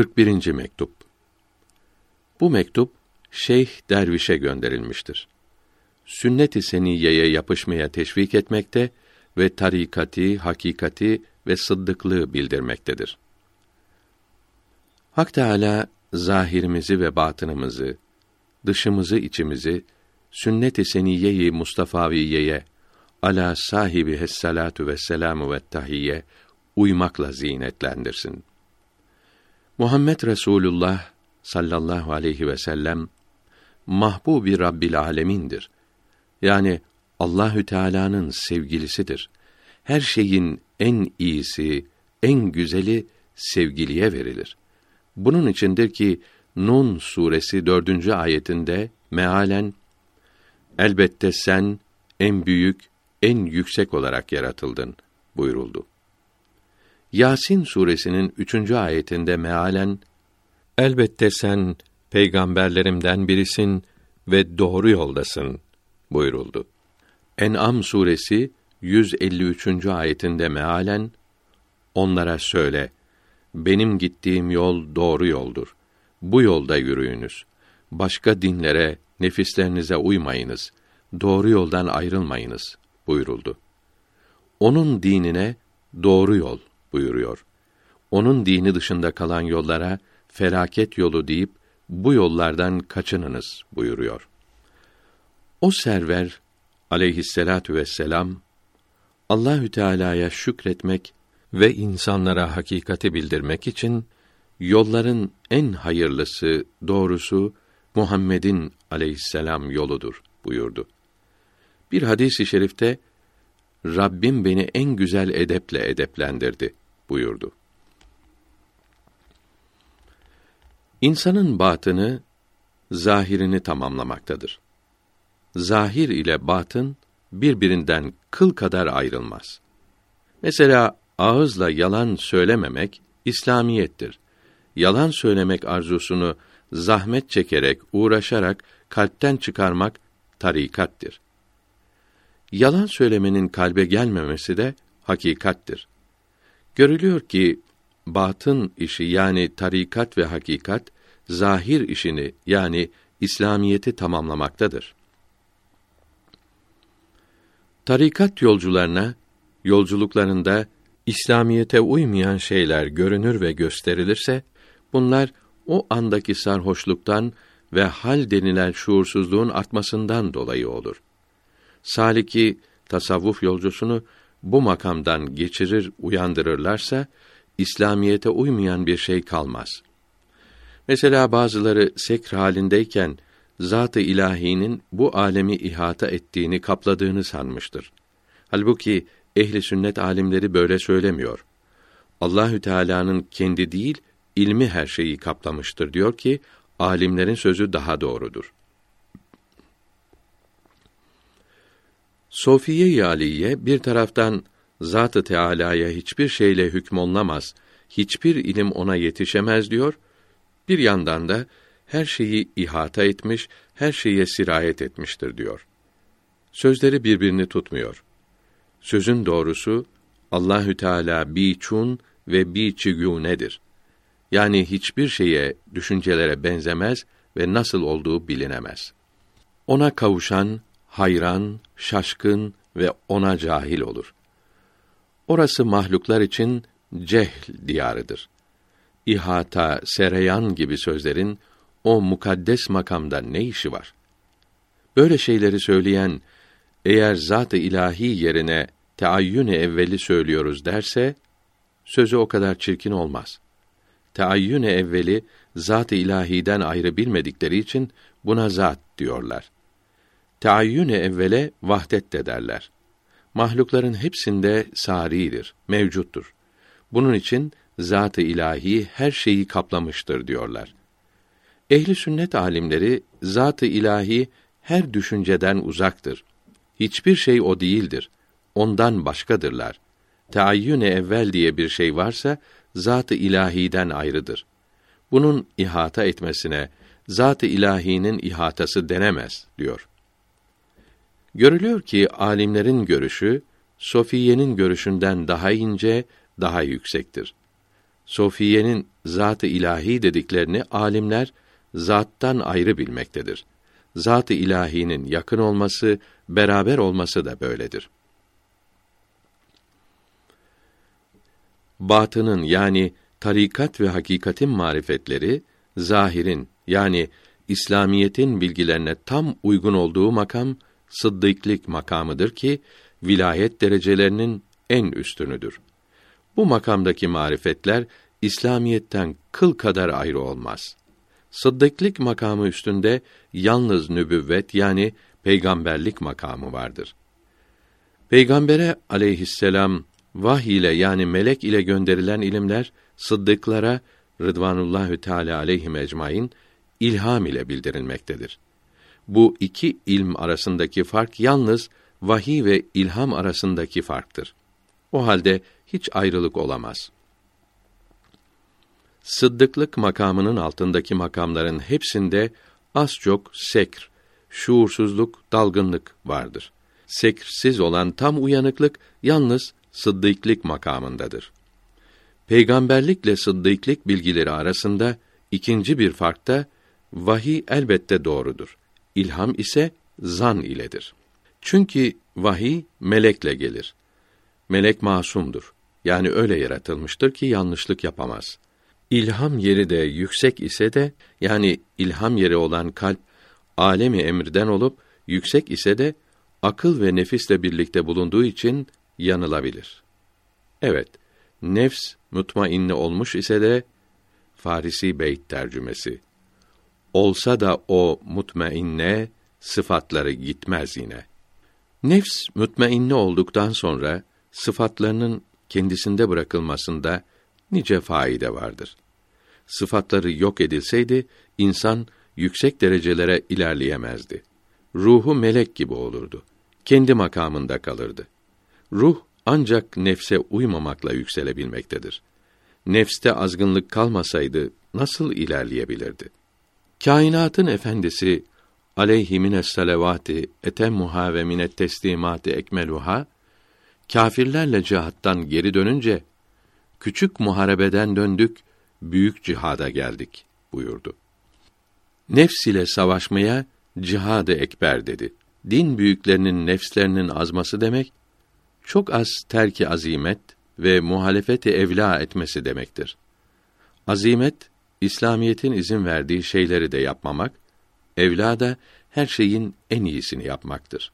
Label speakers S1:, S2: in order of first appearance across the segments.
S1: 41. mektup. Bu mektup Şeyh Derviş'e gönderilmiştir. Sünnet-i seniyeye yapışmaya teşvik etmekte ve tarikati, hakikati ve sıddıklığı bildirmektedir. Hak Teâlâ, zahirimizi ve batınımızı, dışımızı, içimizi, sünnet-i seniyyeyi Mustafaviyeye, ala sahibi hessalatu ve selamu ve tahiyye uymakla zinetlendirsin. Muhammed Resulullah sallallahu aleyhi ve sellem mahbubi Rabbil alemindir. Yani Allahü Teala'nın sevgilisidir. Her şeyin en iyisi, en güzeli sevgiliye verilir. Bunun içindir ki Nun suresi dördüncü ayetinde mealen elbette sen en büyük, en yüksek olarak yaratıldın buyuruldu. Yasin suresinin üçüncü ayetinde mealen elbette sen peygamberlerimden birisin ve doğru yoldasın buyuruldu. En'am suresi 153. ayetinde mealen onlara söyle benim gittiğim yol doğru yoldur. Bu yolda yürüyünüz. Başka dinlere, nefislerinize uymayınız. Doğru yoldan ayrılmayınız buyuruldu. Onun dinine doğru yol buyuruyor. Onun dini dışında kalan yollara felaket yolu deyip bu yollardan kaçınınız buyuruyor. O server aleyhisselatu vesselam Allahü Teala'ya şükretmek ve insanlara hakikati bildirmek için yolların en hayırlısı, doğrusu Muhammed'in aleyhisselam yoludur buyurdu. Bir hadis-i şerifte Rabbim beni en güzel edeple edeplendirdi buyurdu. İnsanın batını zahirini tamamlamaktadır. Zahir ile batın birbirinden kıl kadar ayrılmaz. Mesela ağızla yalan söylememek İslamiyettir. Yalan söylemek arzusunu zahmet çekerek, uğraşarak kalpten çıkarmak tarikattir. Yalan söylemenin kalbe gelmemesi de hakikattir. Görülüyor ki batın işi yani tarikat ve hakikat zahir işini yani İslamiyeti tamamlamaktadır. Tarikat yolcularına yolculuklarında İslamiyete uymayan şeyler görünür ve gösterilirse bunlar o andaki sarhoşluktan ve hal denilen şuursuzluğun artmasından dolayı olur. Saliki tasavvuf yolcusunu bu makamdan geçirir, uyandırırlarsa İslamiyete uymayan bir şey kalmaz. Mesela bazıları sekr halindeyken zat-ı ilahinin bu alemi ihata ettiğini, kapladığını sanmıştır. Halbuki ehli sünnet alimleri böyle söylemiyor. Allahü Teala'nın kendi değil, ilmi her şeyi kaplamıştır diyor ki alimlerin sözü daha doğrudur. Sofiye Aliye bir taraftan Zat-ı Teâlâ'ya hiçbir şeyle hükmolunamaz, hiçbir ilim ona yetişemez diyor. Bir yandan da her şeyi ihata etmiş, her şeye sirayet etmiştir diyor. Sözleri birbirini tutmuyor. Sözün doğrusu Allahü Teala biçun ve biçigûnedir. Yani hiçbir şeye, düşüncelere benzemez ve nasıl olduğu bilinemez. Ona kavuşan hayran, şaşkın ve ona cahil olur. Orası mahluklar için cehl diyarıdır. İhata, sereyan gibi sözlerin o mukaddes makamda ne işi var? Böyle şeyleri söyleyen eğer zat-ı ilahi yerine teayyün evveli söylüyoruz derse sözü o kadar çirkin olmaz. Teayyün evveli zat-ı ilahiden ayrı bilmedikleri için buna zat diyorlar. Teayyün evvele vahdet de derler mahlukların hepsinde saridir, mevcuttur. Bunun için zat-ı ilahi her şeyi kaplamıştır diyorlar. Ehli sünnet alimleri zat-ı ilahi her düşünceden uzaktır. Hiçbir şey o değildir. Ondan başkadırlar. Teayyün evvel diye bir şey varsa zat-ı ilahiden ayrıdır. Bunun ihata etmesine zat-ı ilahinin ihatası denemez diyor. Görülüyor ki alimlerin görüşü Sofiye'nin görüşünden daha ince, daha yüksektir. Sofiye'nin zat-ı ilahi dediklerini alimler zattan ayrı bilmektedir. Zat-ı ilahinin yakın olması, beraber olması da böyledir. Batının yani tarikat ve hakikatin marifetleri zahirin yani İslamiyetin bilgilerine tam uygun olduğu makam sıddıklık makamıdır ki vilayet derecelerinin en üstünüdür. Bu makamdaki marifetler İslamiyetten kıl kadar ayrı olmaz. Sıddıklık makamı üstünde yalnız nübüvvet yani peygamberlik makamı vardır. Peygambere aleyhisselam vahiy ile yani melek ile gönderilen ilimler sıddıklara Rıdvanullahü Teala aleyhim ecmaîn ilham ile bildirilmektedir. Bu iki ilm arasındaki fark yalnız vahiy ve ilham arasındaki farktır. O halde hiç ayrılık olamaz. Sıddıklık makamının altındaki makamların hepsinde az çok sekr, şuursuzluk, dalgınlık vardır. Sekrsiz olan tam uyanıklık yalnız sıddıklık makamındadır. Peygamberlikle sıddıklık bilgileri arasında ikinci bir fark da vahiy elbette doğrudur. İlham ise zan iledir. Çünkü vahiy melekle gelir. Melek masumdur. Yani öyle yaratılmıştır ki yanlışlık yapamaz. İlham yeri de yüksek ise de yani ilham yeri olan kalp alemi emirden olup yüksek ise de akıl ve nefisle birlikte bulunduğu için yanılabilir. Evet, nefs mutmainne olmuş ise de Farisi beyt tercümesi. Olsa da o mutmainne sıfatları gitmez yine. Nefs mutmainne olduktan sonra sıfatlarının kendisinde bırakılmasında nice faide vardır. Sıfatları yok edilseydi insan yüksek derecelere ilerleyemezdi. Ruhu melek gibi olurdu. Kendi makamında kalırdı. Ruh ancak nefse uymamakla yükselebilmektedir. Nefste azgınlık kalmasaydı nasıl ilerleyebilirdi? Kainatın efendisi aleyhimine salavati etemmuha ve minet teslimati ekmeluha kâfirlerle cihattan geri dönünce küçük muharebeden döndük, büyük cihada geldik buyurdu. Nefs ile savaşmaya cihadı ekber dedi. Din büyüklerinin nefslerinin azması demek çok az terki azimet ve muhalefeti evla etmesi demektir. Azimet İslamiyetin izin verdiği şeyleri de yapmamak, evla da her şeyin en iyisini yapmaktır.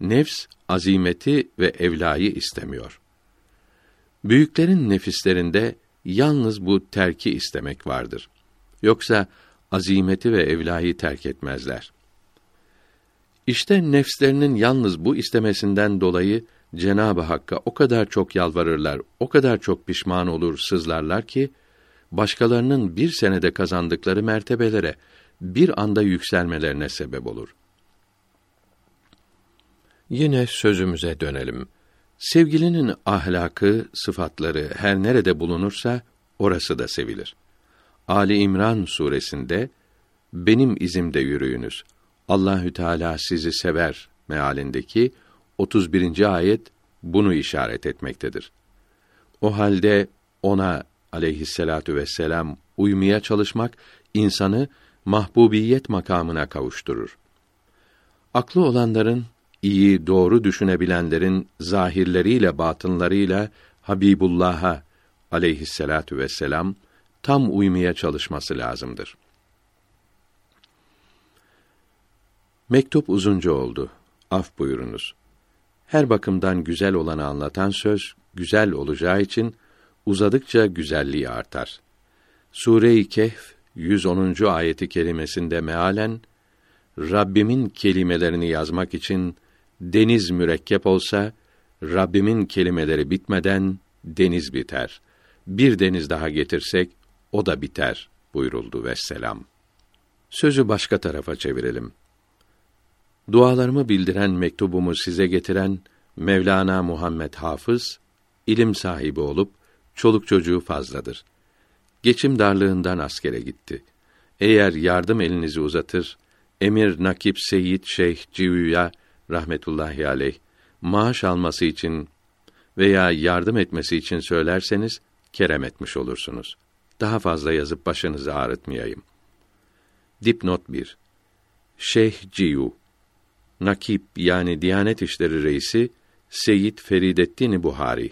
S1: Nefs azimeti ve evlayı istemiyor. Büyüklerin nefislerinde yalnız bu terki istemek vardır. Yoksa azimeti ve evlayı terk etmezler. İşte nefslerinin yalnız bu istemesinden dolayı Cenab-ı Hakk'a o kadar çok yalvarırlar, o kadar çok pişman olur, sızlarlar ki başkalarının bir senede kazandıkları mertebelere bir anda yükselmelerine sebep olur. Yine sözümüze dönelim. Sevgilinin ahlakı, sıfatları her nerede bulunursa orası da sevilir. Ali İmran suresinde benim izimde yürüyünüz. Allahü Teala sizi sever mealindeki 31. ayet bunu işaret etmektedir. O halde ona aleyhisselatu vesselam uymaya çalışmak insanı mahbubiyet makamına kavuşturur. Aklı olanların iyi, doğru düşünebilenlerin zahirleriyle batınlarıyla Habibullah'a aleyhisselatu vesselam tam uymaya çalışması lazımdır. Mektup uzunca oldu. Af buyurunuz. Her bakımdan güzel olanı anlatan söz güzel olacağı için uzadıkça güzelliği artar. Sure-i Kehf 110. ayeti kelimesinde mealen Rabbimin kelimelerini yazmak için deniz mürekkep olsa Rabbimin kelimeleri bitmeden deniz biter. Bir deniz daha getirsek o da biter buyuruldu ve selam. Sözü başka tarafa çevirelim. Dualarımı bildiren mektubumu size getiren Mevlana Muhammed Hafız ilim sahibi olup çoluk çocuğu fazladır. Geçim darlığından askere gitti. Eğer yardım elinizi uzatır, Emir Nakip Seyyid Şeyh Civüya rahmetullahi aleyh maaş alması için veya yardım etmesi için söylerseniz kerem etmiş olursunuz. Daha fazla yazıp başınızı ağrıtmayayım. Dipnot 1. Şeyh Ciyu Nakip yani Diyanet İşleri Reisi Seyyid Feridettin Buhari